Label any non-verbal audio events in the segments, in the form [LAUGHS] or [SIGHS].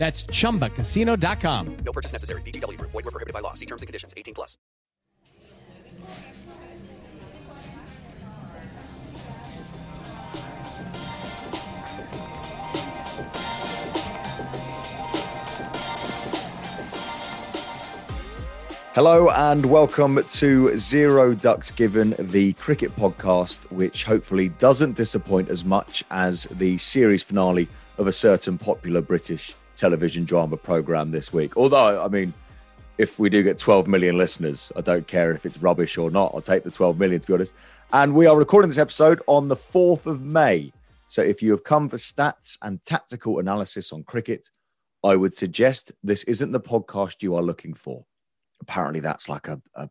That's chumbacasino.com. No purchase necessary. VGW Group. Void were prohibited by law. See terms and conditions. 18 plus. Hello and welcome to Zero Ducks Given, the cricket podcast, which hopefully doesn't disappoint as much as the series finale of a certain popular British television drama program this week. Although, I mean, if we do get 12 million listeners, I don't care if it's rubbish or not. I'll take the 12 million, to be honest. And we are recording this episode on the 4th of May. So if you have come for stats and tactical analysis on cricket, I would suggest this isn't the podcast you are looking for apparently that's like a, a,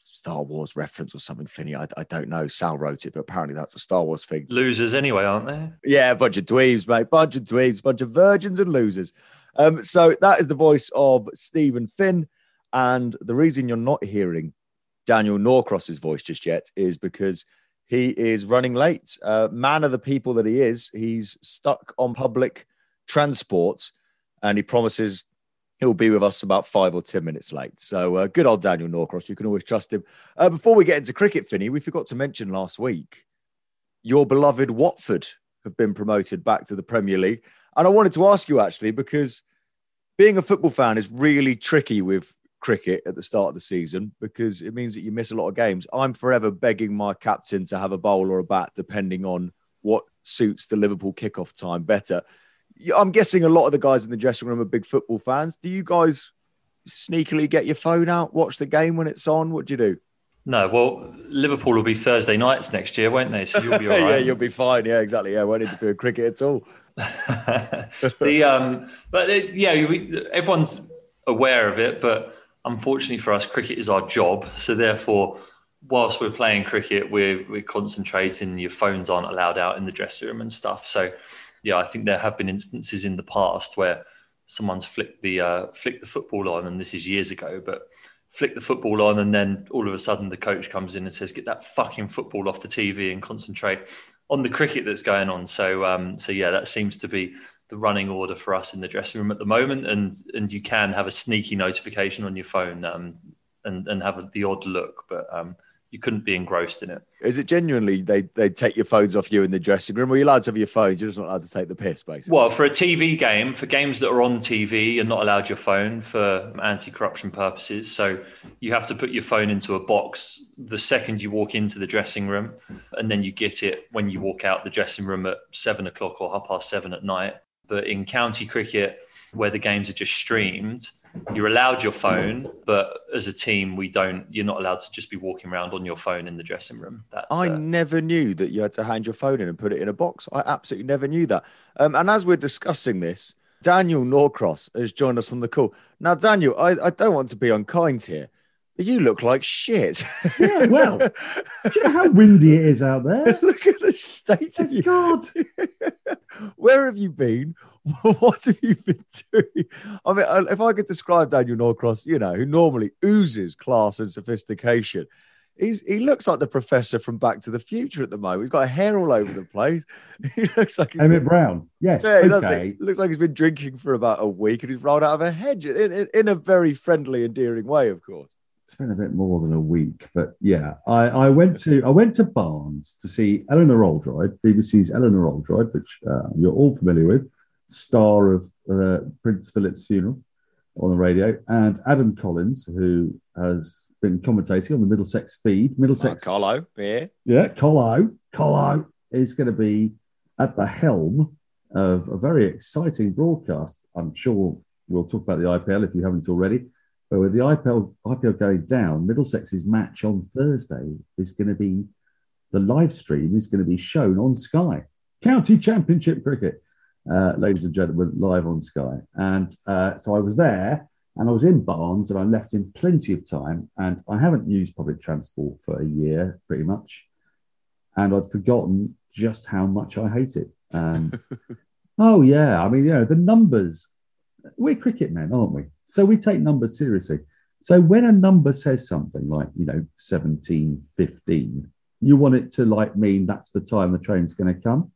Star Wars reference or something, Finney. I, I, don't know. Sal wrote it, but apparently that's a Star Wars thing. Losers anyway, aren't they? Yeah, a bunch of dweebs, mate. Bunch of dweebs, bunch of virgins and losers. Um, so that is the voice of Stephen Finn. And the reason you're not hearing Daniel Norcross's voice just yet is because he is running late. Uh, man of the people that he is, he's stuck on public transport and he promises he'll be with us about five or 10 minutes late. So uh, good old Daniel Norcross. You can always trust him. Uh, before we get into cricket, Finney, we forgot to mention last week your beloved Watford have been promoted back to the Premier League. And I wanted to ask you actually, because being a football fan is really tricky with cricket at the start of the season because it means that you miss a lot of games. I'm forever begging my captain to have a bowl or a bat, depending on what suits the Liverpool kickoff time better. I'm guessing a lot of the guys in the dressing room are big football fans. Do you guys sneakily get your phone out, watch the game when it's on? What do you do? No, well, Liverpool will be Thursday nights next year, won't they? So you'll be [LAUGHS] all right. yeah, you'll be fine. Yeah, exactly. Yeah, won't interfere with cricket at all. [LAUGHS] the um, but it, yeah, we, everyone's aware of it, but unfortunately for us, cricket is our job. So therefore, whilst we're playing cricket, we're we're concentrating. Your phones aren't allowed out in the dressing room and stuff. So yeah, I think there have been instances in the past where someone's flicked the uh, flicked the football on, and this is years ago, but flick the football on, and then all of a sudden the coach comes in and says, "Get that fucking football off the TV and concentrate on the cricket that's going on." So, um, so yeah, that seems to be the running order for us in the dressing room at the moment, and and you can have a sneaky notification on your phone um, and and have the odd look, but um, you couldn't be engrossed in it. Is it genuinely they they take your phones off you in the dressing room? Are you allowed to have your phones? You're just not allowed to take the piss, basically. Well, for a TV game, for games that are on TV, you're not allowed your phone for anti-corruption purposes. So you have to put your phone into a box the second you walk into the dressing room, and then you get it when you walk out the dressing room at seven o'clock or half past seven at night. But in county cricket, where the games are just streamed you're allowed your phone, but as a team, we don't. You're not allowed to just be walking around on your phone in the dressing room. That's, I uh, never knew that you had to hand your phone in and put it in a box. I absolutely never knew that. Um, and as we're discussing this, Daniel Norcross has joined us on the call. Now, Daniel, I, I don't want to be unkind here, but you look like shit. Yeah, well, [LAUGHS] do you know how windy it is out there? look at the state of you. God. [LAUGHS] Where have you been? [LAUGHS] what have you been doing? I mean, if I could describe Daniel Norcross, you know, who normally oozes class and sophistication, he's he looks like the professor from Back to the Future at the moment. He's got hair all over the place. [LAUGHS] he looks like Emmett Brown. Yes. yeah, he okay. It looks like he's been drinking for about a week and he's rolled out of a hedge in, in, in a very friendly, endearing way, of course. It's been a bit more than a week, but yeah, I, I went to I went to Barnes to see Eleanor Oldroyd, BBC's Eleanor Oldroyd, which uh, you're all familiar with, star of uh, Prince Philip's funeral on the radio, and Adam Collins, who has been commentating on the Middlesex feed. Middlesex, Carlo, yeah. yeah, Colo, Colo is going to be at the helm of a very exciting broadcast. I'm sure we'll talk about the IPL if you haven't already. But with the IPL, IPL going down, Middlesex's match on Thursday is going to be the live stream is going to be shown on Sky. County Championship cricket, uh, ladies and gentlemen, live on Sky. And uh, so I was there and I was in Barnes and I left in plenty of time. And I haven't used public transport for a year, pretty much. And I'd forgotten just how much I hate it. Um, [LAUGHS] oh, yeah. I mean, you know, the numbers, we're cricket men, aren't we? So we take numbers seriously. So when a number says something like, you know, 17, 15, you want it to like mean that's the time the train's going to come.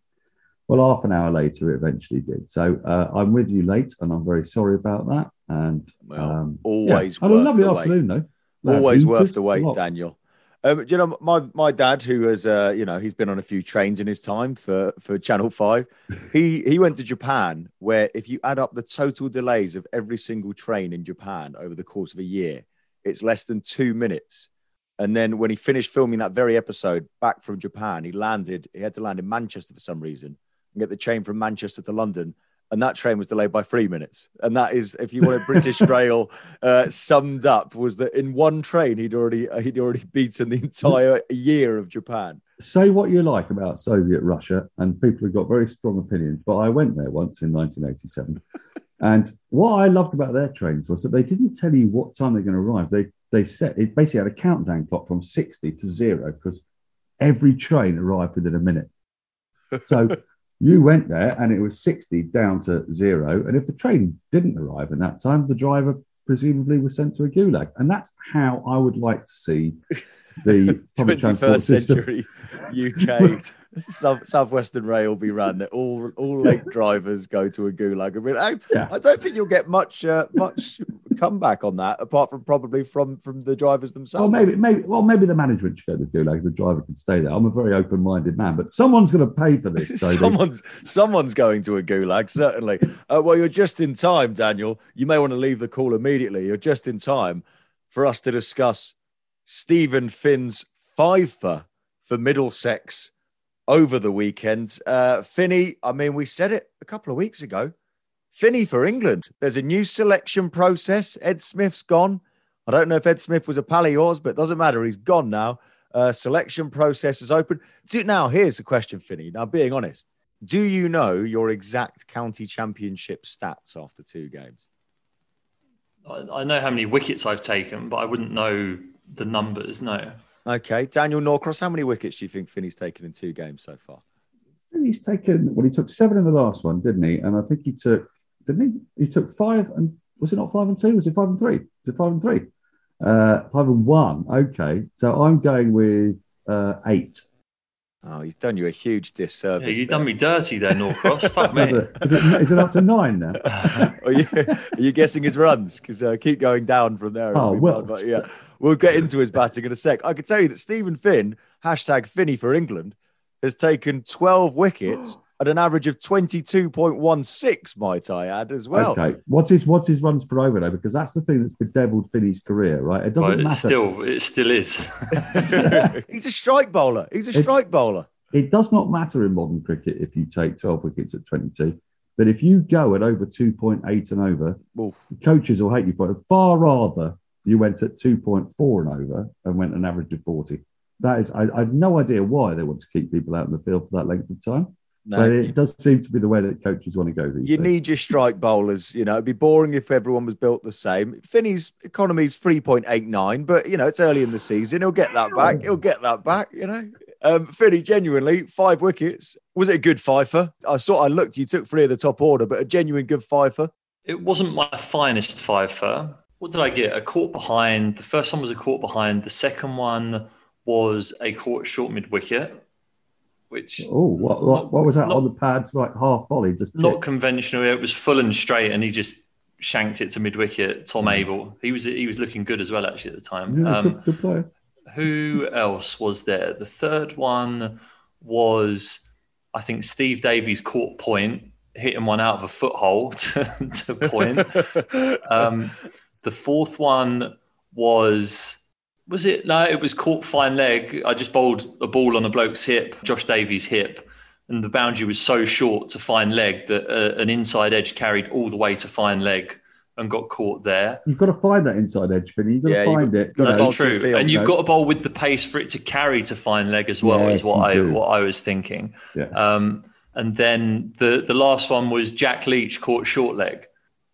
Well, half an hour later, it eventually did. So uh, I'm with you late, and I'm very sorry about that. And Well, um, always yeah. had a lovely the wait. afternoon, though. Always worth the wait. Daniel. Um, you know my my dad, who has uh, you know he's been on a few trains in his time for for Channel Five. [LAUGHS] He he went to Japan, where if you add up the total delays of every single train in Japan over the course of a year, it's less than two minutes. And then when he finished filming that very episode back from Japan, he landed. He had to land in Manchester for some reason and get the train from Manchester to London. And that train was delayed by three minutes. And that is, if you want a British [LAUGHS] Rail uh, summed up, was that in one train he'd already uh, he'd already beaten the entire year of Japan. say what you like about Soviet Russia, and people have got very strong opinions, but I went there once in 1987. [LAUGHS] and what I loved about their trains was that they didn't tell you what time they're going to arrive. They they set it basically had a countdown clock from 60 to zero because every train arrived within a minute. So [LAUGHS] you went there and it was 60 down to zero. And if the train didn't arrive in that time, the driver presumably was sent to a gulag. And that's how I would like to see the [LAUGHS] public transport 21st system. century UK [LAUGHS] South, Southwestern Rail will be run that all all late drivers go to a gulag. I Yeah. I don't think you'll get much uh, much comeback on that, apart from probably from from the drivers themselves. Well, maybe, maybe, well, maybe the management should go to Gulag. The driver can stay there. I'm a very open-minded man, but someone's going to pay for this. [LAUGHS] Someone's someone's going to a gulag certainly. Uh, well, you're just in time, Daniel. You may want to leave the call immediately. You're just in time for us to discuss Stephen Finn's fiver for Middlesex over the weekend. Uh, Finney, I mean, we said it a couple of weeks ago. Finney for England. There's a new selection process. Ed Smith's gone. I don't know if Ed Smith was a pal of yours, but it doesn't matter. He's gone now. Uh, selection process is open. Do, now, here's the question, Finney. Now, being honest, do you know your exact county championship stats after two games? I, I know how many wickets I've taken, but I wouldn't know the numbers. No. Okay, Daniel Norcross, how many wickets do you think Finney's taken in two games so far? He's taken. Well, he took seven in the last one, didn't he? And I think he took. Didn't he? He took five, and was it not five and two? Was it five and three? Was it five and three? Uh, five and one. Okay, so I'm going with uh, eight. Oh, he's done you a huge disservice. Yeah, you've there. done me dirty there, Norcross. [LAUGHS] Fuck Is me. it, is, it, is it up to nine now? [LAUGHS] are, you, are you guessing his runs? Because uh, keep going down from there. Oh, well. bad, but yeah, we'll get into his batting in a sec. I can tell you that Stephen Finn, hashtag Finney for England, has taken 12 wickets at an average of 22.16, might I add, as well. Okay, what's his what's his runs per over though? Because that's the thing that's bedeviled Finney's career, right? It doesn't But it matter. still, it still is. [LAUGHS] [LAUGHS] He's a strike bowler. He's a It's- strike bowler. It does not matter in modern cricket if you take 12 wickets at 22. But if you go at over 2.8 and over, Oof. coaches will hate you for it. Far rather you went at 2.4 and over and went an average of 40. That is, I, I have no idea why they want to keep people out in the field for that length of time. No, but it does seem to be the way that coaches want to go these days. You days. need your strike bowlers. You know, it'd be boring if everyone was built the same. Finney's economy is 3.89, but, you know, it's early in the season. He'll get that back. He'll get that back, you know. Um, Finny, genuinely, five wickets. Was it a good fifer? I saw, I looked, you took three of the top order, but a genuine good fifer. It wasn't my finest fifer. What did I get? A caught behind. The first one was a caught behind. The second one was a caught short mid wicket, which Oh, what, what, what was that not- on the pads? Like half volley, just not tipped? conventional. It was full and straight, and he just shanked it to mid wicket. Tom Mm. Abell. He was he was looking good as well actually at the time. Yeah, Um, good, good player. who else was there? The third one was, I think, Steve Davies caught point, hitting one out of a foothold [LAUGHS] to, to point. [LAUGHS] um, the fourth one was, was it? No, it was caught fine leg. I just bowled a ball on a bloke's hip, Josh Davies' hip. And the boundary was so short to fine leg that uh, an inside edge carried all the way to fine leg and got caught there. You've got to find that inside edge, Finny. You've got Yeah, to find got- it. got you know. bowl That's to the true, field, and you've no? got a bowl with the pace for it to carry to fine leg as well. Yes, is what I do. what I was thinking. Yeah. Um, and then the the last one was Jack Leach caught short leg.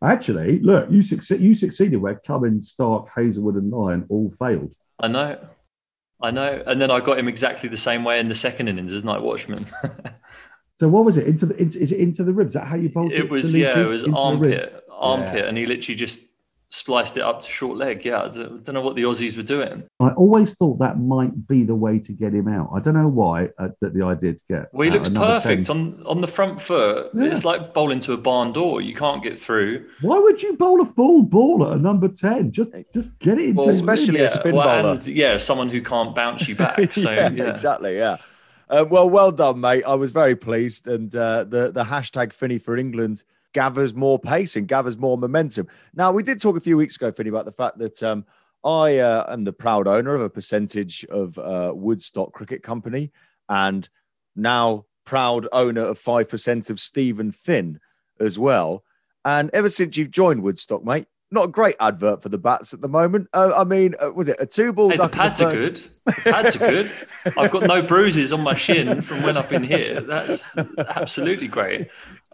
Actually, look, you, succe- you succeeded where Cummins, Starc, Hazlewood, and Lyon all failed. I know, I know. And then I got him exactly the same way in the second innings as Night Watchman. [LAUGHS] So what was it? Into the into, is it into the ribs? Is that how you bolted? it was yeah, it was Into the ribs? armpit, armpit, Yeah. and he literally just spliced it up to short leg. Yeah, I don't know what the Aussies were doing. I always thought that might be the way to get him out. I don't know why uh, that the idea to get. Well, he looks perfect 10. on on the front foot. Yeah. It's like bowling to a barn door. You can't get through. Why would you bowl a full ball at a number ten? Just just get it into Well, especially ribs. a spin well, bowler. and, yeah, someone who can't bounce you [LAUGHS] back. So yeah, yeah, exactly. Yeah. Uh, well, well done, mate. I was very pleased, and uh, the the hashtag Finny for England gathers more pace and gathers more momentum. Now, we did talk a few weeks ago, Finny, about the fact that um, I uh, am the proud owner of a percentage of uh, Woodstock Cricket Company, and now proud owner of five percent of Stephen Finn as well. And ever since you've joined Woodstock, mate, not a great advert for the bats at the moment. Uh, I mean, uh, was it a two ball? Hey, the pads are good. The pads are good. I've got no bruises on my shin from when I've been here. That's [LAUGHS] absolutely great.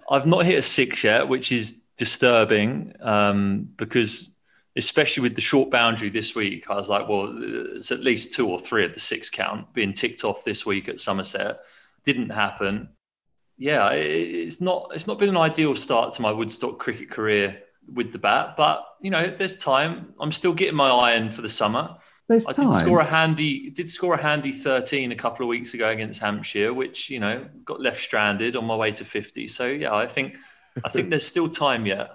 I've not hit a six yet, which is disturbing um, because, especially with the short boundary this week, I was like, well, it's at least two or three of the six count being ticked off this week at Somerset. Didn't happen. Yeah, it's not. It's not been an ideal start to my Woodstock cricket career with the bat, but you know, there's time. I'm still getting my iron for the summer. There's I time. did score a handy did score a handy 13 a couple of weeks ago against Hampshire, which you know got left stranded on my way to 50. So yeah, I think I think there's still time yet.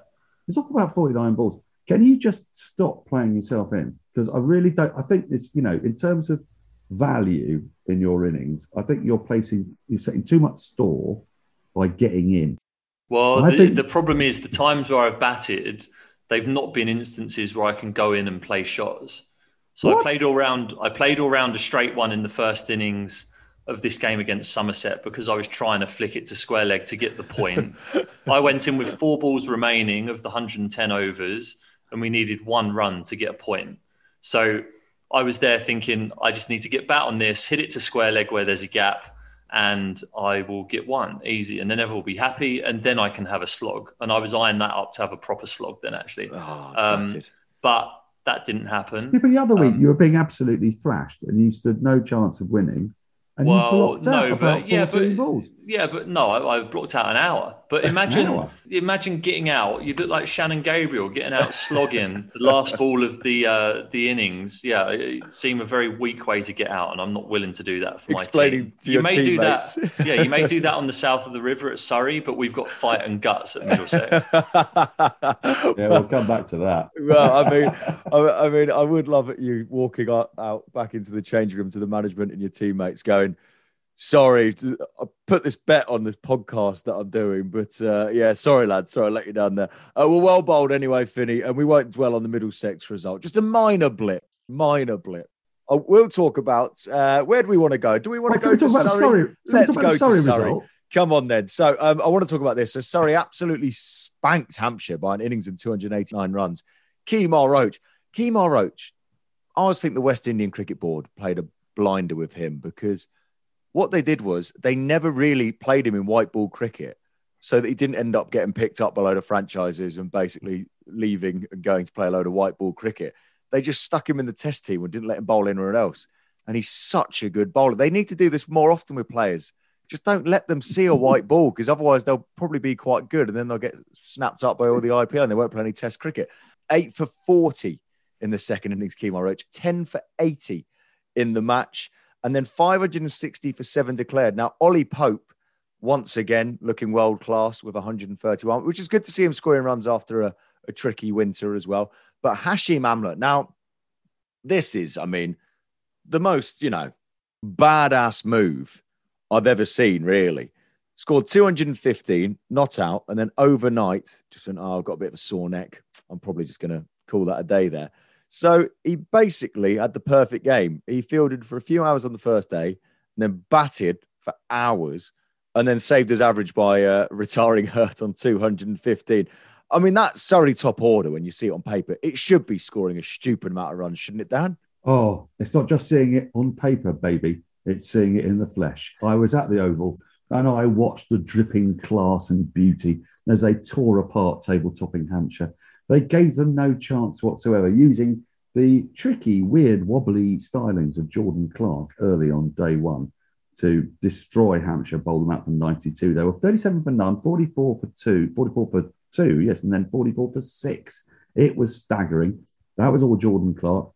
It's off about 49 balls. Can you just stop playing yourself in? Because I really don't. I think it's, you know, in terms of value in your innings, I think you're placing, you're setting too much store by getting in. Well, I the, think- the problem is the times where I've batted, they've not been instances where I can go in and play shots. So I played all round. I played all round a straight one in the first innings of this game against Somerset because I was trying to flick it to square leg to get the point. [LAUGHS] I went in with four balls remaining of the 110 overs, and we needed one run to get a point. So I was there thinking, I just need to get bat on this, hit it to square leg where there's a gap, and I will get one easy, and then everyone will be happy, and then I can have a slog. And I was eyeing that up to have a proper slog then, actually. Oh, Um. But that didn't happen. Yeah, but the other week Um, you were being absolutely thrashed and you stood no chance of winning. And you Well, blocked out no, about but yeah, but balls. yeah, but no, I, I blocked out an hour. But imagine, hour? imagine getting out. You look like Shannon Gabriel getting out slogging the last ball of the uh, the innings. Yeah, it, it seemed a very weak way to get out, and I'm not willing to do that for my team. to you your may do that. [LAUGHS] Yeah, you may do that on the [LAUGHS] south of the river at Surrey, but we've got fight and guts at Middlesex. [LAUGHS] Yeah, we'll come back to that. well, I mean, I, I mean, I would love you walking out, out back into the changing room to the management and your teammates going, "Sorry, I put this bet on this podcast that I'm doing, but uh, yeah, sorry, lad, sorry, I let you down there. Uh, we're well bowled anyway, Finney, and we won't dwell on the Middlesex result. Just a minor blip, minor blip. Uh, we'll talk about uh, where do we want to go? Do we want to Well, go to Surrey? Surrey? Let's go the to Surrey Surrey. result? Come on then. So um, I want to talk about this. So Surrey absolutely spanked Hampshire by an innings and 289 runs. Kemar Roach. Kemar Roach. I always think the West Indian Cricket Board played a blinder with him because what they did was they never really played him in white ball cricket so that he didn't end up getting picked up by a load of franchises and basically leaving and going to play a load of white ball cricket. They just stuck him in the test team and didn't let him bowl anywhere else. and he's such a good bowler. They need to do this more often with players. Just don't let them see a white ball because otherwise they'll probably be quite good and then they'll get snapped up by all the IPL and they won't play any Test cricket. Eight for 40 in the second innings, Kemar Roach, 10 for 80 in the match, and then 560 for seven declared. Now, Ollie Pope, once again, looking world class with 131, which is good to see him scoring runs after a, a tricky winter as well. But Hashim Amla, now, this is, I mean, the most, you know, badass move I've ever seen, really. Scored 215, not out, and then overnight, just went, oh, I've got a bit of a sore neck. I'm probably just going to call that a day there. So he basically had the perfect game. He fielded for a few hours on the first day, and then batted for hours, and then saved his average by uh, retiring [LAUGHS] Hurt on 215. I mean, that's Surrey top order when you see it on paper. It should be scoring a stupid amount of runs, shouldn't it, Dan? Oh, it's not just seeing it on paper, baby. It's seeing it in the flesh. I was at the Oval and I watched the dripping class and beauty as they tore apart tabletopping Hampshire. They gave them no chance whatsoever, using the tricky, weird, wobbly stylings of Jordan Clark early on day one to destroy Hampshire, bowl them out from 92. They were 37 for none, 44 for two, 44 for two, yes, and then 44 for six. It was staggering. That was all Jordan Clark.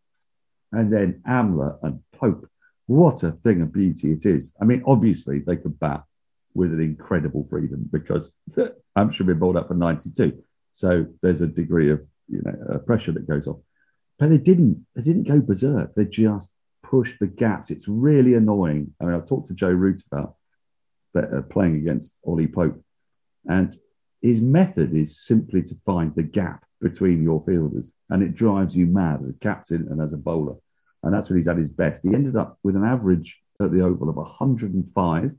And then Amla and Pope. What a thing of beauty it is. I mean, obviously, they could bat with an incredible freedom because [LAUGHS] Hampshire been bowled up for 92. So there's a degree of you know pressure that goes off. But they didn't. They didn't go berserk. They just pushed the gaps. It's really annoying. I mean, I've talked to Joe Root about uh, playing against Ollie Pope, and his method is simply to find the gap between your fielders, and it drives you mad as a captain and as a bowler. And that's when he's at his best. He ended up with an average at the Oval of 105.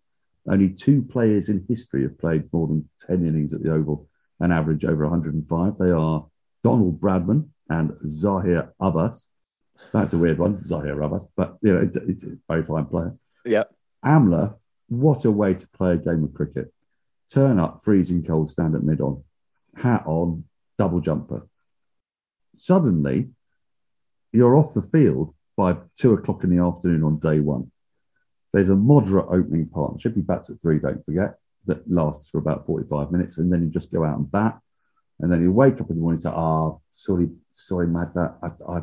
Only two players in history have played more than 10 innings at the Oval and average over 105. They are Donald Bradman and Zaheer Abbas. That's a weird one, Zaheer Abbas, but you know, it, it's a very fine player. Yeah. Amla, what a way to play a game of cricket. Turn up, freezing cold, stand at mid on, hat on, double jumper. Suddenly, you're off the field by two o'clock in the afternoon on day one. There's a moderate opening partnership. He bats at three, don't forget, that lasts for about 45 minutes. And then you just go out and bat. And then you wake up in the morning and say, Oh, sorry, sorry, Matt, I, I,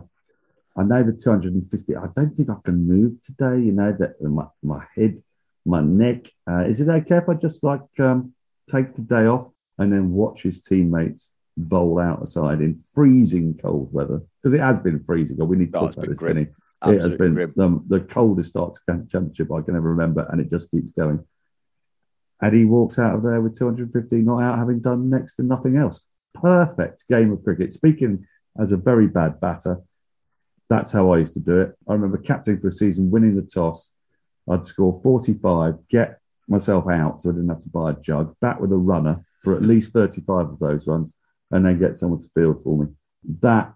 I know the 250. I don't think I can move today. You know, that my, my head, my neck. Uh, is it okay if I just like um, take the day off and then watch his teammates bowl outside in freezing cold weather? Because it has been freezing. We need to Oh, talk about this. Benny. It has been the, the coldest start to championship I can ever remember, and it just keeps going. And he walks out of there with 215 not out, having done next to nothing else. Perfect game of cricket. Speaking as a very bad batter, that's how I used to do it. I remember captain for a season, winning the toss. I'd score 45, get myself out so I didn't have to buy a jug, bat with a runner for at least 35 of those runs, and then get someone to field for me. That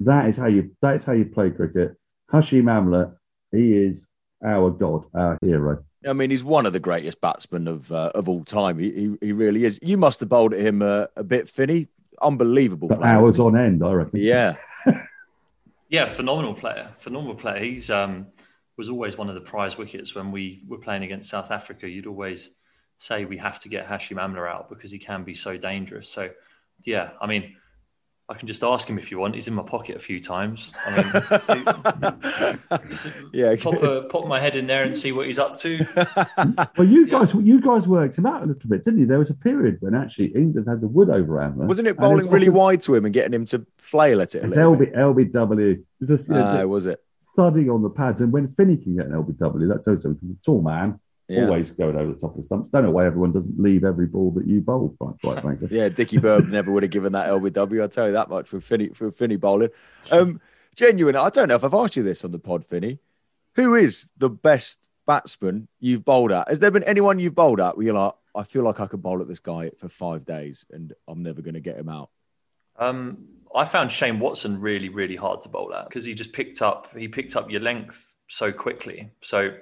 that is how you that is how you play cricket. Hashim Amla, he is our god, our hero. I mean, he's one of the greatest batsmen of uh, of all time. He, he he really is. You must have bowled at him uh, a bit, Finney. Unbelievable. For player, hours on end, I reckon. Yeah. [LAUGHS] Yeah, phenomenal player. Phenomenal player. He's um, was always one of the prize wickets when we were playing against South Africa. You'd always say we have to get Hashim Amla out because he can be so dangerous. So, yeah, I mean, I can just ask him if you want. He's in my pocket a few times. I mean, [LAUGHS] Yeah. pop, a, pop my head in there and see what he's up to. [LAUGHS] Well, you guys, you guys worked him out a little bit, didn't you? There was a period when actually England had the wood over Amla. Wasn't it bowling it's really often- wide to him and getting him to flail at it? It's? LB, LBW, just you know, Ah, was it? thudding on the pads. And when Finney can get an LBW, that's also because he's a tall man Yeah. always going over the top of the stumps. Don't know why everyone doesn't leave every ball that you bowl, quite, quite frankly. [LAUGHS] Yeah, Dickie Bird [LAUGHS] never would have given that LBW. I'll tell you that much for Finney for Finney bowling. Um, genuine. I don't know if I've asked you this on the pod, Finney. Who is the best batsman you've bowled at? Has there been anyone you've bowled at where you're like, I feel like I could bowl at this guy for five days and I'm never going to get him out? Um, I found Shane Watson really, really hard to bowl at because he just picked up he picked up your length so quickly. So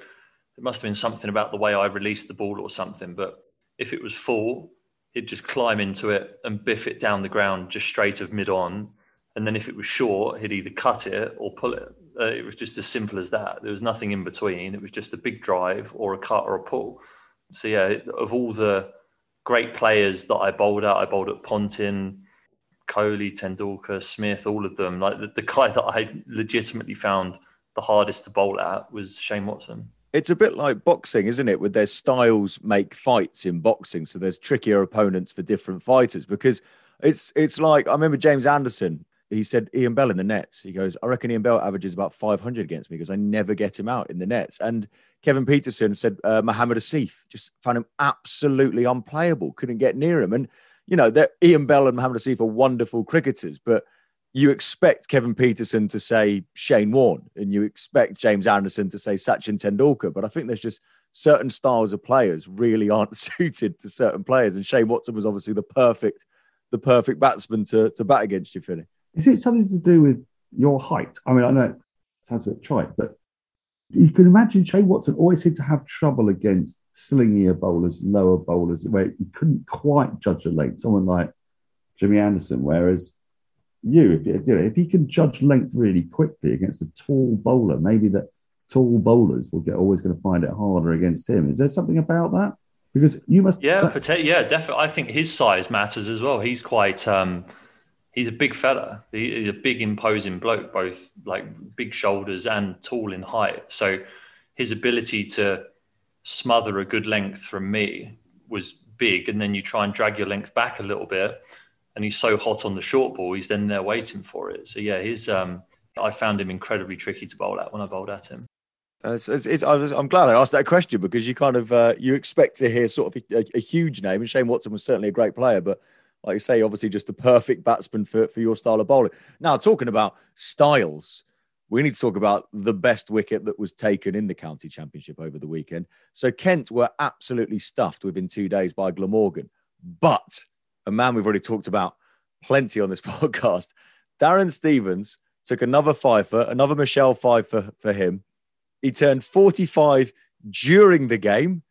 it must have been something about the way I released the ball or something. But if it was full, he'd just climb into it and biff it down the ground just straight of mid on. And then if it was short, he'd either cut it or pull it. Uh, it was just as simple as that. There was nothing in between. It was just a big drive or a cut or a pull. So yeah, of all the great players that I bowled out, I bowled at Ponting, Kohli, Tendulkar, Smith, all of them. Like the, the guy that I legitimately found the hardest to bowl at was Shane Watson. It's a bit like boxing, isn't it? With their styles make fights in boxing, so there's trickier opponents for different fighters. Because it's it's like I remember James Anderson. He said Ian Bell in the nets. He goes, I reckon Ian Bell averages about 500 against me because I never get him out in the nets. And Kevin Pietersen said uh, Mohammad Asif just found him absolutely unplayable, couldn't get near him. And you know that Ian Bell and Mohammad Asif are wonderful cricketers, but you expect Kevin Pietersen to say Shane Warne and you expect James Anderson to say Sachin Tendulkar. But I think there's just certain styles of players really aren't [LAUGHS] suited to certain players. And Shane Watson was obviously the perfect, the perfect batsman to, to bat against you, Finney. Is it something to do with your height? I mean, I know it sounds a bit trite, but you can imagine Shane Watson always seemed to have trouble against slingier bowlers, lower bowlers, where you couldn't quite judge a length. Someone like Jimmy Anderson, whereas you, if, you know, if you can judge length really quickly against a tall bowler, maybe that tall bowlers will get always going to find it harder against him. Is there something about that? Because you must, yeah, that, yeah, definitely. I think his size matters as well. He's quite, um, he's a big fella. he's a big, imposing bloke, both like big shoulders and tall in height. So his ability to smother a good length from me was big, and then you try and drag your length back a little bit and he's so hot on the short ball, he's then there waiting for it. So yeah, he's. Um, I found him incredibly tricky to bowl at when I bowled at him. Uh, it's, it's, it's, I'm glad I asked that question because you kind of uh, you expect to hear sort of a, a, huge name, and Shane Watson was certainly a great player, but like you say, obviously just the perfect batsman for, for your style of bowling. Now, talking about styles, we need to talk about the best wicket that was taken in the county championship over the weekend. So Kent were absolutely stuffed within two days by Glamorgan, but a man we've already talked about plenty on this [LAUGHS] podcast. Darren Stevens took another fifer, another Michelle fifer for him. He turned 45 during the game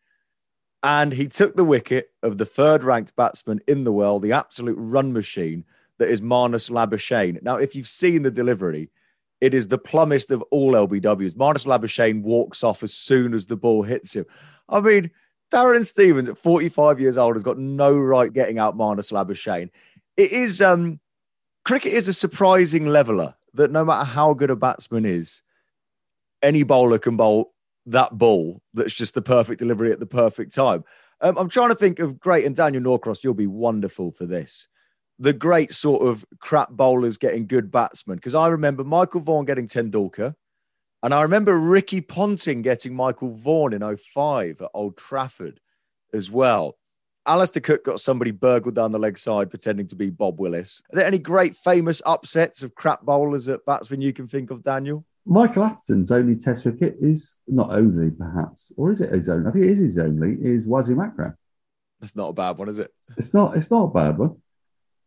and he took the wicket of the third ranked batsman in the world, the absolute run machine that is Marnus Labuschagne. Now, if you've seen the delivery, it is the plumbest of all LBWs. Marnus Labuschagne walks off as soon as the ball hits him. I mean, Darren Stevens at 45 years old has got no right getting out Marnus Labuschagne. It is um cricket is a surprising leveler that no matter how good a batsman is, any bowler can bowl that ball that's just the perfect delivery at the perfect time. Um, I'm trying to think of great, and Daniel Norcross, you'll be wonderful for this. The great sort of crap bowlers getting good batsmen. Because I remember Michael Vaughan getting Tendulkar. And I remember Ricky Ponting getting Michael Vaughan in 05 at Old Trafford as well. Alastair Cook got somebody burgled down the leg side pretending to be Bob Willis. Are there any great famous upsets of crap bowlers at batsmen you can think of, Daniel? Michael Atherton's only test wicket is not only perhaps, or is it his only? I think it is his only, is Wasim Akram. That's not a bad one, is it? It's not, it's not a bad one.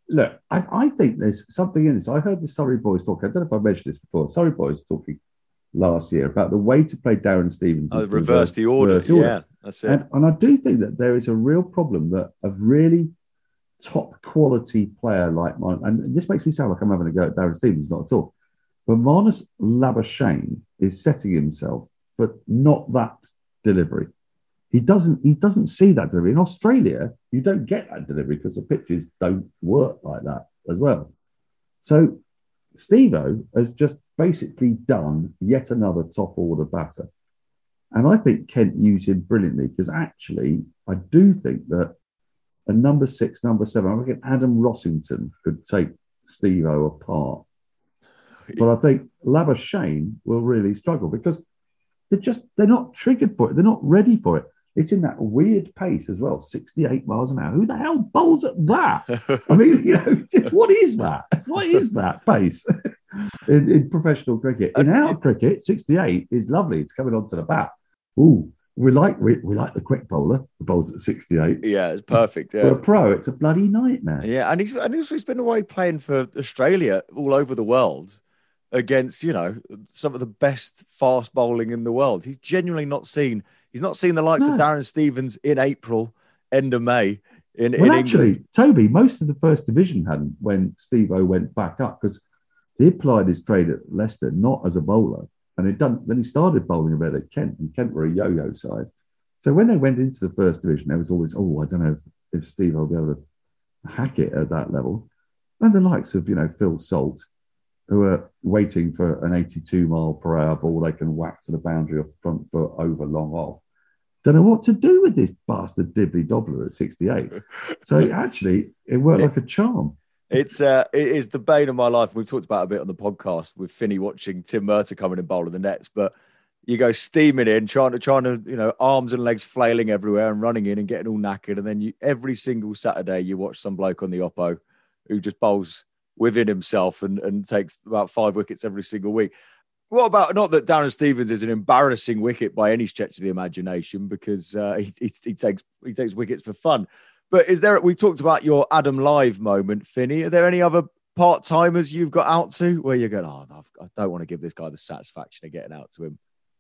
Look, I, I think there's something in this. I heard the Surrey boys talk. I don't know if I mentioned this before. Surrey boys talking last year about the way to play Darren Stevens. Oh, reverse, the order. Reverse order. Yeah, that's it. And, and, I do think that there is a real problem that a really top quality player like mine, and this makes me sound like I'm having a go at Darren Stevens, not at all. But Marnus Labuschagne is setting himself for not that delivery. He doesn't. He doesn't see that delivery in Australia. You don't get that delivery because the pitches don't work like that as well. So Stevo has just basically done yet another top order batter. And I think Kent used him brilliantly because actually, I do think that a number six, number seven, I reckon Adam Rossington could take Stevo apart. But I think Labuschagne will really struggle because they're just they're not triggered for it. They're not ready for it. It's in that weird pace as well, 68 miles an hour. Who the hell bowls at that? I mean, you know, [LAUGHS] what is that? What is that pace [LAUGHS] in, in professional cricket? In uh, our cricket, 68 is lovely. It's coming onto the bat. Ooh, we like we, we like the quick bowler, the bowls at 68. Yeah, it's perfect. Yeah. For a pro, it's a bloody nightmare. Yeah, and he's and he's been away playing for Australia all over the world against, you know, some of the best fast bowling in the world. He's genuinely not seen He's not seen the likes no. of Darren Stevens in April, end of May. In, well, in actually, Toby, most of the first division hadn't when Stevo went back up because he applied his trade at Leicester not as a bowler, and it done. Then he started bowling a bit at Kent, and Kent were a yo-yo side. So when they went into the first division, there was always, oh, I don't know if, if Steve will be able to hack it at that level. And the likes of, you know, Phil Salt, who are waiting for an 82 mile per hour ball they can whack to the boundary off the front foot over long off. Don't know what to do with this bastard Dibbly Dobbler at 68. So [LAUGHS] actually, it worked like a charm. It's uh, it is the bane of my life. We've talked about it a bit on the podcast with Finney watching Tim Murtagh coming and bowling the nets, but you go steaming in, trying to trying to you know arms and legs flailing everywhere and running in and getting all knackered, and then you every single Saturday you watch some bloke on the oppo who just bowls within himself and and takes about five wickets every single week. What about not that Darren Stevens is an embarrassing wicket by any stretch of the imagination because uh, he, he, he takes he takes wickets for fun, but is there? We talked about your Adam Lyth moment, Finney. Are there any other part timers you've got out to where you're going? Oh, I don't want to give this guy the satisfaction of getting out to him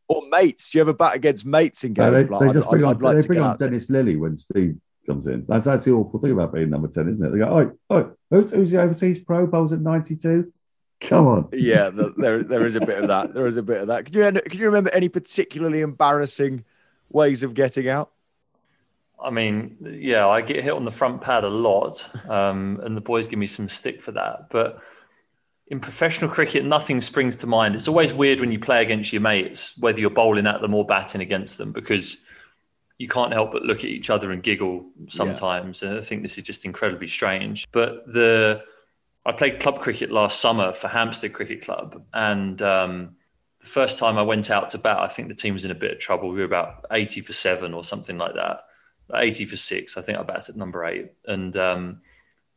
or mates? Do you ever bat against mates in games? No, they, Like, they just I'd- bring I'd on, like they to bring on Dennis Lillee when Steve comes in. That's that's the awful thing about being number 10, isn't it? They go, oh, oh who's, who's the overseas pro bowls at 92? Come on. Yeah, the, there there is a bit of that. There is a bit of that. Can you can you remember any particularly embarrassing ways of getting out? I mean, yeah, I get hit on the front pad a lot, um, and the boys give me some stick for that. But in professional cricket, nothing springs to mind. It's always weird when you play against your mates, whether you're bowling at them or batting against them, because you can't help but look at each other and giggle sometimes. And I think this is just incredibly strange. But the I played club cricket last summer for Hampstead Cricket Club, and um, the first time I went out to bat, I think the team was in a bit of trouble. We were about 80 for seven or something like that. 80 for six. I think I batted at number eight. And um,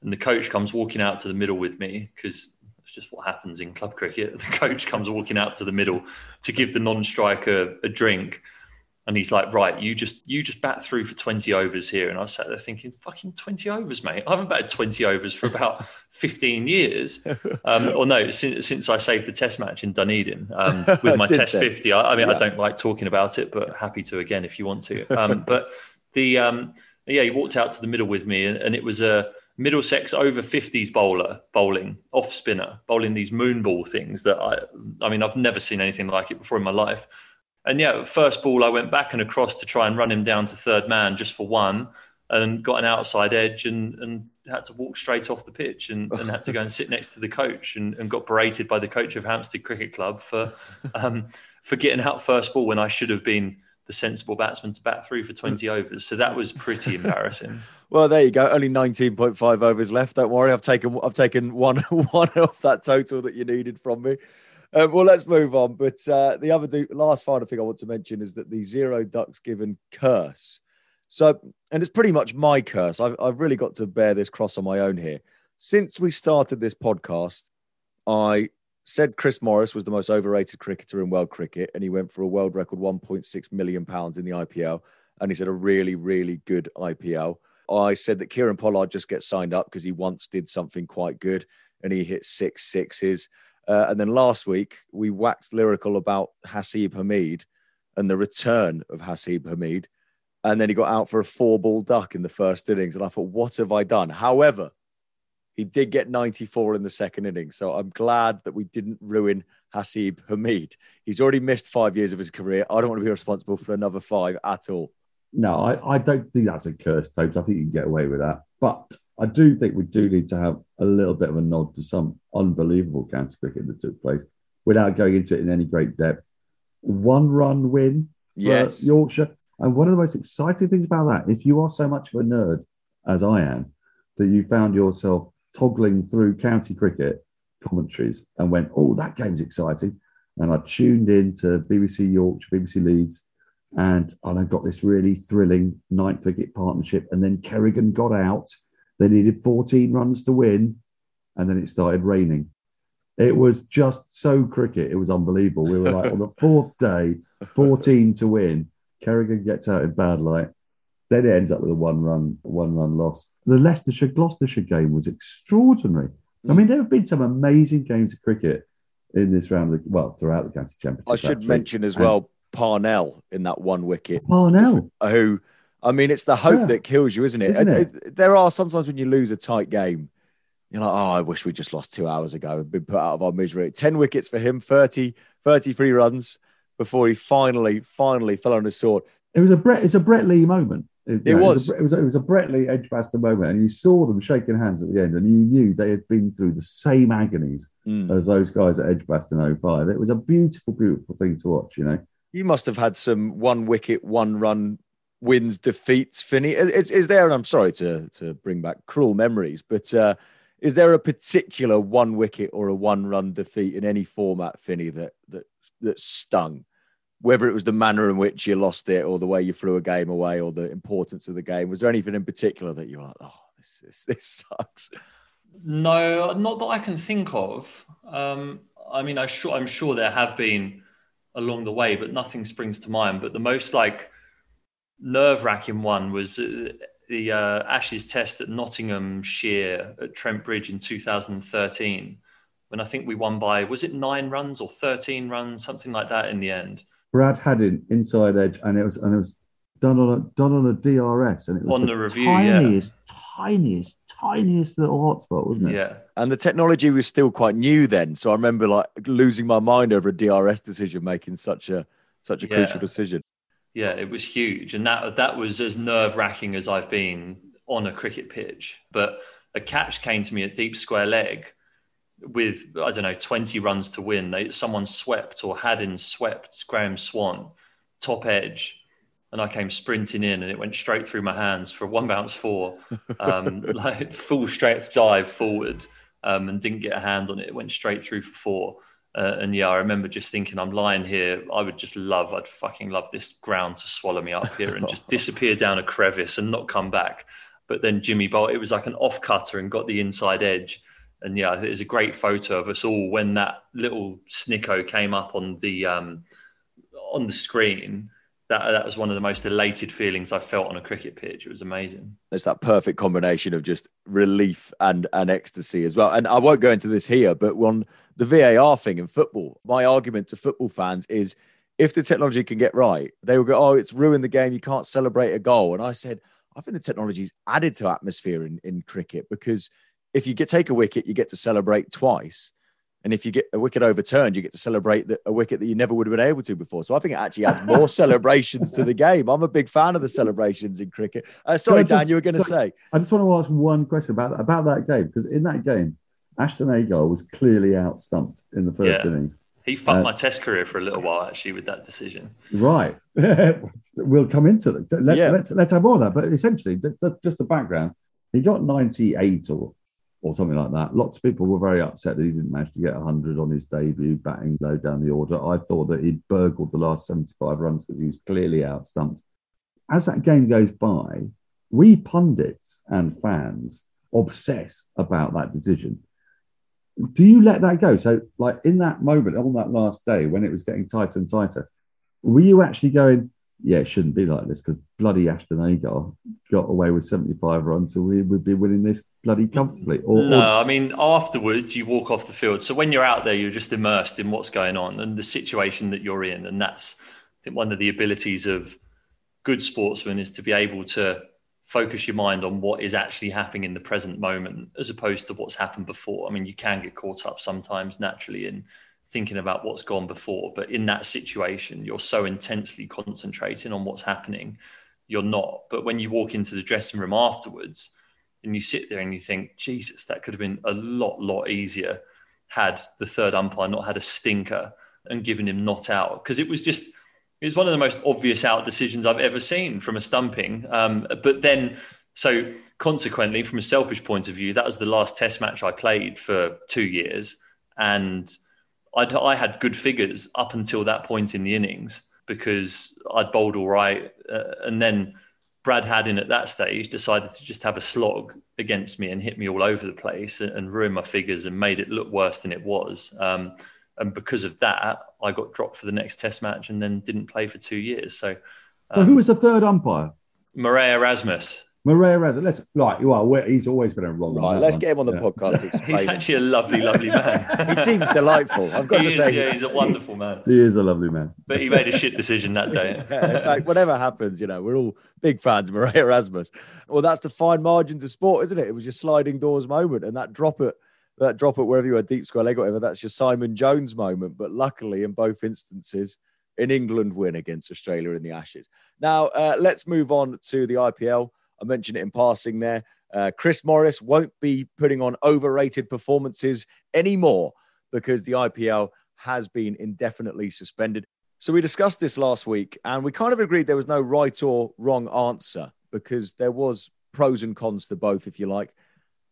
and the coach comes walking out to the middle with me because it's just what happens in club cricket. [LAUGHS] The coach comes walking out to the middle to give the non-striker a drink. And he's like, right, you just you just bat through for 20 overs here. And I sat there thinking, fucking 20 overs, mate. I haven't batted 20 overs for about [LAUGHS] 15 years. [LAUGHS] Um, or no, since, since I saved the test match in Dunedin um, [LAUGHS] with my test then. 50. I, I mean, I don't like talking about it, but happy to again if you want to. Um, but the um, yeah, he walked out to the middle with me, and, and it was a Middlesex over 50s bowler bowling off spinner, bowling these moon ball things that I, I mean, I've never seen anything like it before in my life. And yeah, first ball, I went back and across to try and run him down to third man just for one, and got an outside edge and and had to walk straight off the pitch and, and had to go and sit next to the coach and, and got berated by the coach of Hampstead Cricket Club for [LAUGHS] um, for getting out first ball when I should have been the sensible batsman to bat through for 20 [LAUGHS] overs. So that was pretty embarrassing. Well, there you go. Only 19.5 overs left. Don't worry. I've taken I've taken one [LAUGHS] one off that total that you needed from me. Um, well, let's move on. But uh, the other do, last final thing I want to mention is that the zero ducks given curse. So, and it's pretty much my curse. I've, I've really got to bear this cross on my own here. Since we started this podcast, I said Chris Morris was the most overrated cricketer in world cricket, and he went for a world record 1.6 million pounds in the IPL, and he had a really, really good IPL. I said that Kieron Pollard just gets signed up because he once did something quite good, and he hit six sixes. Uh, and then last week we waxed lyrical about Haseeb Hameed and the return of Haseeb Hameed, and then he got out for a four-ball duck in the first innings, and I thought, what have I done? However, he did get 94 in the second inning. So I'm glad that we didn't ruin Haseeb Hameed. He's already missed five years of his career. I don't want to be responsible for another five at all. No, I, I don't think that's a curse, Totes. I think you can get away with that. But I do think we do need to have a little bit of a nod to some unbelievable counter cricket that took place without going into it in any great depth. One run win for Yes. Yorkshire. And one of the most exciting things about that, if you are so much of a nerd as I am, that you found yourself toggling through county cricket commentaries and went, oh, that game's exciting. And I tuned in to BBC Yorkshire, BBC Leeds, and, and I got this really thrilling ninth wicket partnership. And then Kerrigan got out. They needed 14 runs to win, and then it started raining. It was just so cricket. It was unbelievable. We were like on the [LAUGHS] fourth day, 14 to win. Kerrigan gets out in bad light. Then it ends up with a one run, one run loss. The Leicestershire Gloucestershire game was extraordinary. I mean, there have been some amazing games of cricket in this round of the, well, throughout the county championship. I should actually. mention as And well Parnell in that one wicket, Parnell. who, I mean, it's the hope Yeah. that kills you, isn't it? Isn't it? it- There are sometimes when you lose a tight game, You're like, oh, I wish we just lost two hours ago and been put out of our misery. 10 wickets for him, 30, 33 runs before he finally, finally fell on his sword. It was a Brett. It's a Brett Lee moment. It, It know, was. it was. It was a Brett Lee Edgbaston moment, and you saw them shaking hands at the end, and you knew they had been through the same agonies Mm. as those guys at Edgbaston 05. It was a beautiful, beautiful thing to watch. You know, You must have had some one wicket, one run wins, defeats, Finney. Is, is there, and I'm sorry to, to bring back cruel memories, but uh, is there a particular one wicket or a one run defeat in any format, Finney, that, that, that stung? Whether it was the manner in which you lost it or the way you threw a game away or the importance of the game, was there anything in particular that you were like, oh, this, this, this sucks? No, not that I can think of. Um, I mean, I sure, I'm sure there have been along the way, but nothing springs to mind. But the most like nerve wracking one was uh, the uh, Ashes test at Nottinghamshire at Trent Bridge in 2013, when I think we won by, was it nine runs or 13 runs, something like that in the end? Brad Haddin inside edge, and it was and it was done on a done on a DRS, and it was On the review, yeah. tiniest, tiniest, tiniest little hotspot, wasn't it? Yeah. And the technology was still quite new then. So I remember like losing my mind over a DRS decision, making such a such a Yeah. crucial decision. Yeah, it was huge, and that that was as nerve wracking as I've been on a cricket pitch. But a catch came to me at deep square leg with I don't know twenty runs to win. They, someone swept or Haddin swept Graeme Swann top edge, and I came sprinting in, and it went straight through my hands for a one bounce four, um, [LAUGHS] like full strength dive forward, um, and didn't get a hand on it. It went straight through for four. Uh, and yeah, I remember just thinking, I'm lying here. I would just love, I'd fucking love this ground to swallow me up here and just [LAUGHS] disappear down a crevice and not come back. But then Jimmy Bolt, it was like an off cutter and got the inside edge. And yeah, there's a great photo of us all when that little snicko came up on the um, on the screen. That that was one of the most elated feelings I felt on a cricket pitch. It was amazing. It's that perfect combination of just relief and and ecstasy as well. And I won't go into this here, but on the VAR thing in football, my argument to football fans is if the technology can get right, they will go, "Oh, it's ruined the game. You can't celebrate a goal." And I said, I think the technology's added to atmosphere in, in cricket because if you get take a wicket, you get to celebrate twice. And if you get a wicket overturned, you get to celebrate the, a wicket that you never would have been able to before. So I think it actually adds more [LAUGHS] celebrations to the game. I'm a big fan of the celebrations in cricket. Uh, sorry, Can I Dan, you were going to say. I just want to ask one question about about that game because in that game, Ashton Agar was clearly out stumped in the first Yeah. innings. He fucked Uh, my test career for a little while actually with that decision. Right. [LAUGHS] we'll come into it. Let's, Yeah. let's let's have more of that. But essentially, th- th- just the background. He got 98 or or something like that. Lots of people were very upset that he didn't manage to get 100 on his debut, batting low down the order. I thought that he'd burgled the last 75 runs because he was clearly outstumped. As that game goes by, we pundits and fans obsess about that decision. Do you let that go? So, like in that moment, on that last day when it was getting tighter and tighter, were you actually going, yeah, it shouldn't be like this because bloody Ashton Agar got away with 75 runs, so we would be winning this bloody comfortably? Or, no, or I mean afterwards you walk off the field. So when you're out there, you're just immersed in what's going on and the situation that you're in, and that's I think one of the abilities of good sportsmen is to be able to focus your mind on what is actually happening in the present moment as opposed to what's happened before. I mean, you can get caught up sometimes naturally in thinking about what's gone before, but in that situation, you're so intensely concentrating on what's happening, you're not. But when you walk into the dressing room afterwards and you sit there and you think, Jesus, that could have been a lot, lot easier had the third umpire not had a stinker and given him not out. Because it was just, it was one of the most obvious out decisions I've ever seen from a stumping. Um, but then, so consequently, from a selfish point of view, that was the last test match I played for two years. And I'd, I had good figures up until that point in the innings because I'd bowled all right. Uh, and then Brad Haddin at that stage decided to just have a slog against me and hit me all over the place and, and ruin my figures and made it look worse than it was. Um, and because of that, I got dropped for the next test match and then didn't play for two years. So, so who was the third umpire? Marais Erasmus, Maria Reza, let's like well, we're- he's always been a wrong. on Right, let's one. get him on the Yeah. podcast [LAUGHS] He's actually a lovely, lovely [LAUGHS] man. he seems delightful. I've got he to is, say. yeah, he's a wonderful man. He is a lovely man. But he made a shit decision that day. [LAUGHS] Yeah, like whatever happens, you know, we're all big fans of Marais Erasmus. Well, that's the fine margins of sport, isn't it? It was your sliding doors moment, and that drop it, that drop it wherever you were, deep square leg, whatever. That's your Simon Jones moment. But luckily, in both instances, in England win against Australia in the Ashes. Now, uh, let's move on to the IPL. I mentioned it in passing there. Uh, Chris Morris won't be putting on overrated performances anymore because the IPL has been indefinitely suspended. So we discussed this last week and we kind of agreed there was no right or wrong answer because there was pros and cons to both, if you like.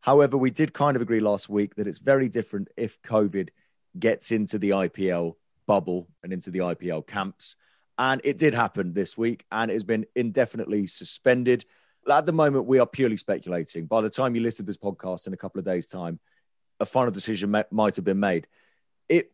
However, we did kind of agree last week that it's very different if COVID gets into the IPL bubble and into the IPL camps. And it did happen this week and it has been indefinitely suspended. At the moment, we are purely speculating. By the time you listen to this podcast in a couple of days' time, a final decision ma- might have been made. It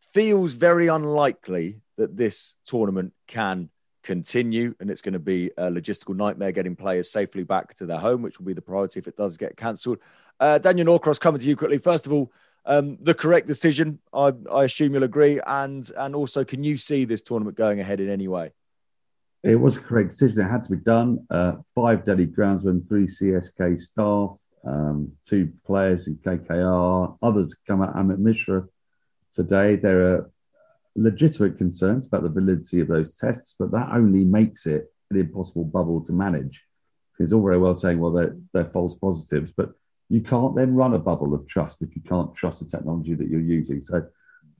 feels very unlikely that this tournament can continue and it's going to be a logistical nightmare getting players safely back to their home, which will be the priority if it does get cancelled. Uh, Daniel Norcross, coming to you quickly. First of all, um, the correct decision, I, I assume you'll agree, and and also, can you see this tournament going ahead in any way? It was a correct decision. It had to be done. Uh, five Delhi groundsmen, three CSK staff, um, two players in KKR. Others come out. Amit Mishra today. There are legitimate concerns about the validity of those tests, but that only makes it an impossible bubble to manage. It's all very well saying, well, they're, they're false positives, but you can't then run a bubble of trust if you can't trust the technology that you're using. So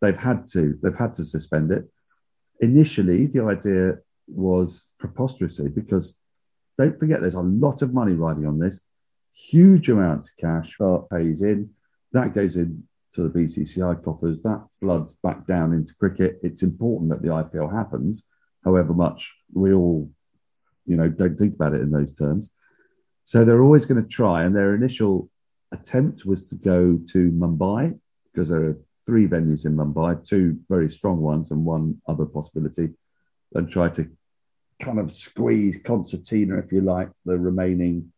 they've had to they've had to suspend it. Initially, the idea was preposterously because don't forget there's a lot of money riding on this, huge amounts of cash that pays in, that goes in to the BCCI coffers, that floods back down into cricket. It's important that the IPL happens, however much we all, you know, don't think about it in those terms. So they're always going to try, and their initial attempt was to go to Mumbai because there are three venues in Mumbai, two very strong ones and one other possibility, and try to kind of squeeze concertina, if you like, the remaining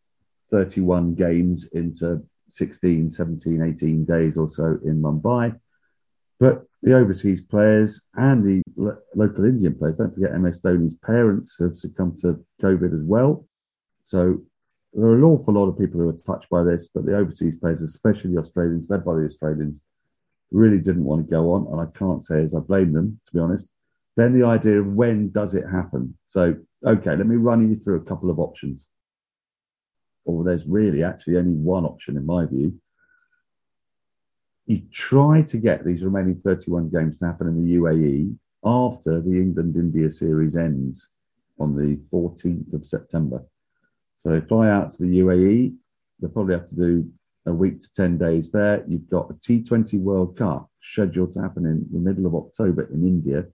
31 games into 16, 17, 18 days or so in Mumbai. But the overseas players and the lo- local Indian players, don't forget MS Dhoni's parents have succumbed to COVID as well. So there are an awful lot of people who are touched by this, but the overseas players, especially the Australians, led by the Australians, really didn't want to go on. And I can't say as I blame them, to be honest. Then the idea of when does it happen? So, okay, let me run you through a couple of options. Or there's really actually only one option in my view. You try to get these remaining 31 games to happen in the UAE after the England India series ends on the 14th of September. So they fly out to the UAE. They'll probably have to do a week to 10 days there. You've got a T20 World Cup scheduled to happen in the middle of October in India.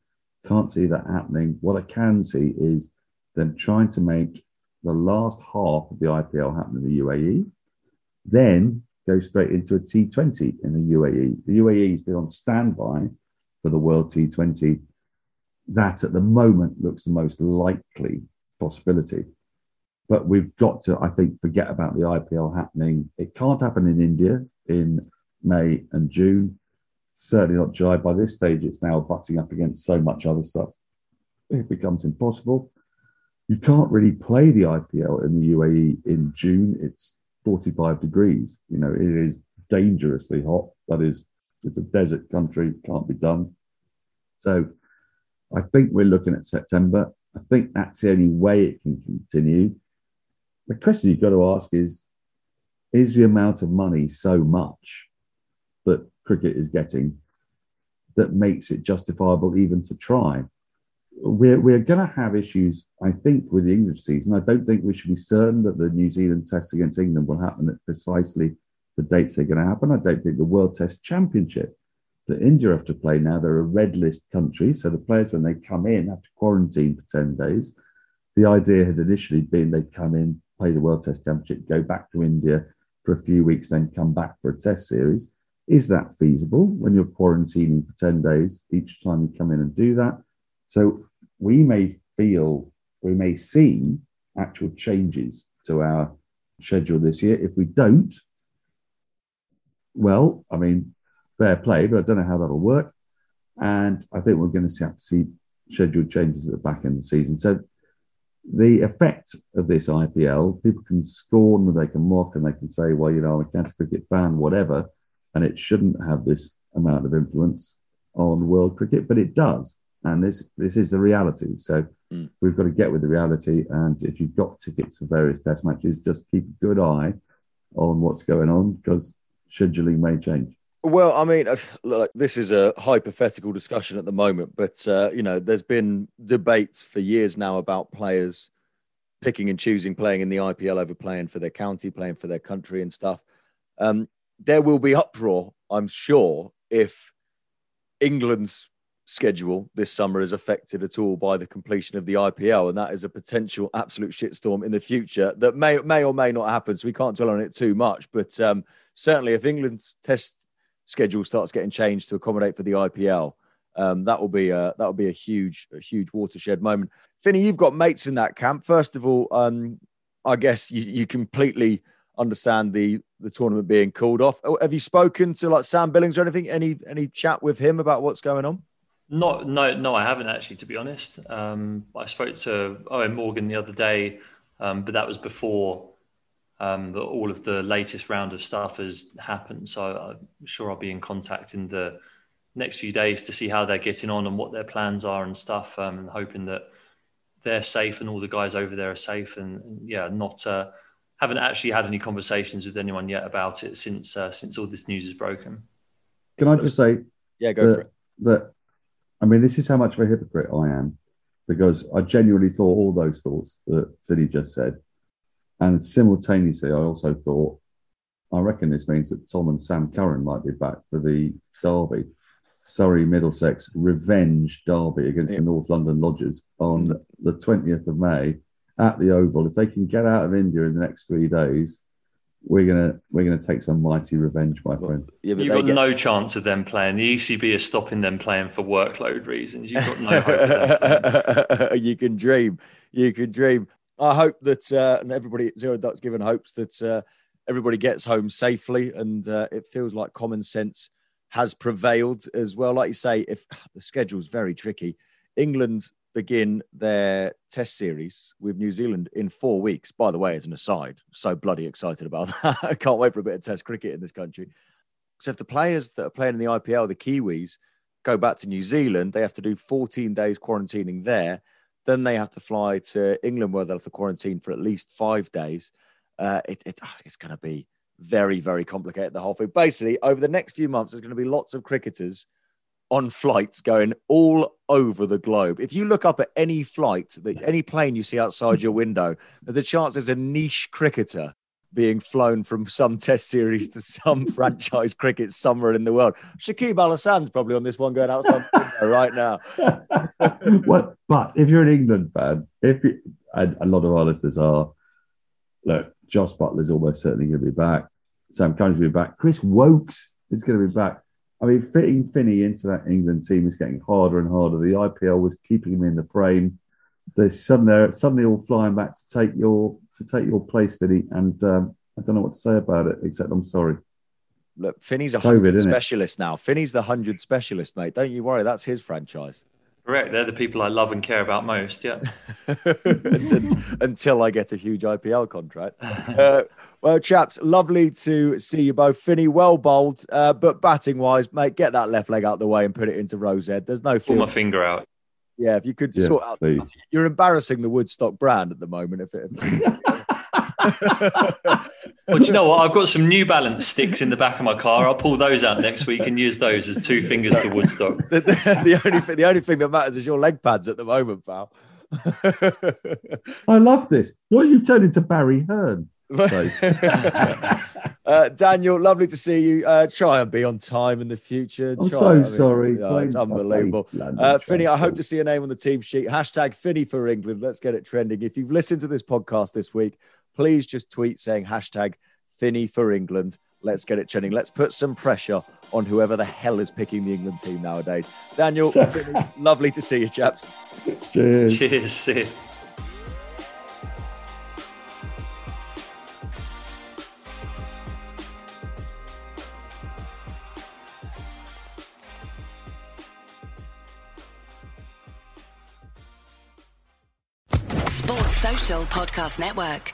Can't see that happening. What I can see is them trying to make the last half of the IPL happen in the UAE, then go straight into a T20 in the UAE. The UAE has been on standby for the World T20. That at the moment looks the most likely possibility. But we've got to, I think, forget about the IPL happening. It can't happen in India in May and June. Certainly not July. By this stage, it's now butting up against so much other stuff. It becomes impossible. You can't really play the IPL in the UAE in June. It's 45 degrees. You know, it is dangerously hot. That is, it's a desert country, can't be done. So I think we're looking at September. I think that's the only way it can continue. The question you've got to ask is Is the amount of money so much that cricket is getting that makes it justifiable even to try? We're, we're going to have issues, I think, with the English season. I don't think we should be certain that the New Zealand test against England will happen at precisely the dates they're going to happen. I don't think the World Test Championship that India have to play now, they're a red list country. So the players, when they come in, have to quarantine for 10 days. The idea had initially been they'd come in, play the World Test Championship, go back to India for a few weeks, then come back for a test series. Is that feasible when you're quarantining for 10 days each time you come in and do that? So we may feel, we may see actual changes to our schedule this year. If we don't, well, I mean, fair play, but I don't know how that'll work. And I think we're going to have to see scheduled changes at the back end of the season. So the effect of this IPL, people can scorn, and they can mock, and they can say, well, you know, I'm a county cricket fan, whatever, and it shouldn't have this amount of influence on world cricket, but it does. And this this is the reality. So Mm. we've got to get with the reality. And if you've got tickets for various test matches, just keep a good eye on what's going on because scheduling may change. Well, I mean, uh, look, this is a hypothetical discussion at the moment, but uh, you know, there's been debates for years now about players picking and choosing playing in the IPL over playing for their county, playing for their country, and stuff. Um, there will be uproar, I'm sure, if England's schedule this summer is affected at all by the completion of the IPL, and that is a potential absolute shitstorm in the future that may may or may not happen. So we can't dwell on it too much, but um, certainly if England's test schedule starts getting changed to accommodate for the IPL, um, that will be a that will be a huge a huge watershed moment. Finney, you've got mates in that camp. First of all, um, I guess you, you completely understand the the tournament being called off. Oh, Have you spoken to like Sam Billings or anything? Any any chat with him about what's going on? Not, no, no, I haven't actually, to be honest. Um, I spoke to Eoin Morgan the other day, um, but that was before um, the, all of the latest round of stuff has happened. So I'm sure I'll be in contact in the next few days to see how they're getting on and what their plans are and stuff, um, and hoping that they're safe and all the guys over there are safe. And, and yeah, not uh, haven't actually had any conversations with anyone yet about it since uh, since all this news is broken. Can I just say Yeah, go for it. that I mean, this is how much of a hypocrite I am because I genuinely thought all those thoughts that Philly just said. And simultaneously, I also thought, I reckon this means that Tom and Sam Curran might be back for the derby, Surrey Middlesex revenge derby against Yeah. the North London Lodgers on the 20th of May at the Oval. If they can get out of India in the next three days, we're gonna we're gonna take some mighty revenge, my friend. Yeah, but You've got get- no chance of them playing. The ECB is stopping them playing for workload reasons. You've got no hope of them [LAUGHS] you can dream. You can dream. I hope that, uh, and everybody at Zero Ducks given hopes that uh, everybody gets home safely, and uh, it feels like common sense has prevailed as well. Like you say, if [SIGHS] the schedule's very tricky, England begin their test series with New Zealand in four weeks. By the way, as an aside, so bloody excited about [LAUGHS] that. I can't wait for a bit of test cricket in this country. So if the players that are playing in the IPL, the Kiwis, go back to New Zealand, they have to do 14 days quarantining there. Then they have to fly to England where they'll have to quarantine for at least five days. Uh, it, it, it's going to be very, very complicated, the whole thing. Basically, over the next few months, there's going to be lots of cricketers on flights going all over the globe. If you look up at any flight, that any plane you see outside your window, there's a chance there's a niche cricketer being flown from some test series to some [LAUGHS] franchise cricket somewhere in the world. Shakib Al Hasan's probably on this one going outside right now. [LAUGHS] well, but if you're an England fan, if you, and a lot of our listeners are, look, Jos Buttler's almost certainly going to be back. Sam Curran's going to be back. Chris Woakes is going to be back. I mean, fitting Finney into that England team is getting harder and harder. The IPL was keeping him in the frame. They're suddenly, they're suddenly all flying back to take your to take your place, Finney. And um, I don't know what to say about it except I'm sorry. Look, Finney's a hundred isn't it? specialist now. Finney's the hundred specialist, mate. Don't you worry. That's his franchise. Correct. They're the people I love and care about most. Yeah. [LAUGHS] until I get a huge IPL contract. Uh, well, chaps, lovely to see you both. Finney, well bowled, uh, but batting wise, mate, get that left leg out of the way and put it into Rose Head. There's no Pull my finger out. Yeah, if you could Yeah, sort out, please. you're embarrassing the Woodstock brand at the moment. If it, [LAUGHS] Well, do you know what? I've got some New Balance sticks in the back of my car. I'll pull those out next week and use those as two fingers to Woodstock. [LAUGHS] the, the, the only thing, the only thing that matters is your leg pads at the moment, pal. I love this. What you've turned into Barry Hearn. So, [LAUGHS] uh, Daniel, lovely to see you. Uh, try and be on time in the future. I'm Try- so I mean, sorry. yeah, it's unbelievable. blame Uh, Finney, I hope to see your name on the team sheet. Hashtag Finney for England. Let's get it trending. If you've listened to this podcast this week, please just tweet saying hashtag Finney for England. Let's get it, churning. Let's put some pressure on whoever the hell is picking the England team nowadays. Daniel, [LAUGHS] lovely to see you, chaps. Cheers. Cheers. Sports Social Podcast Network.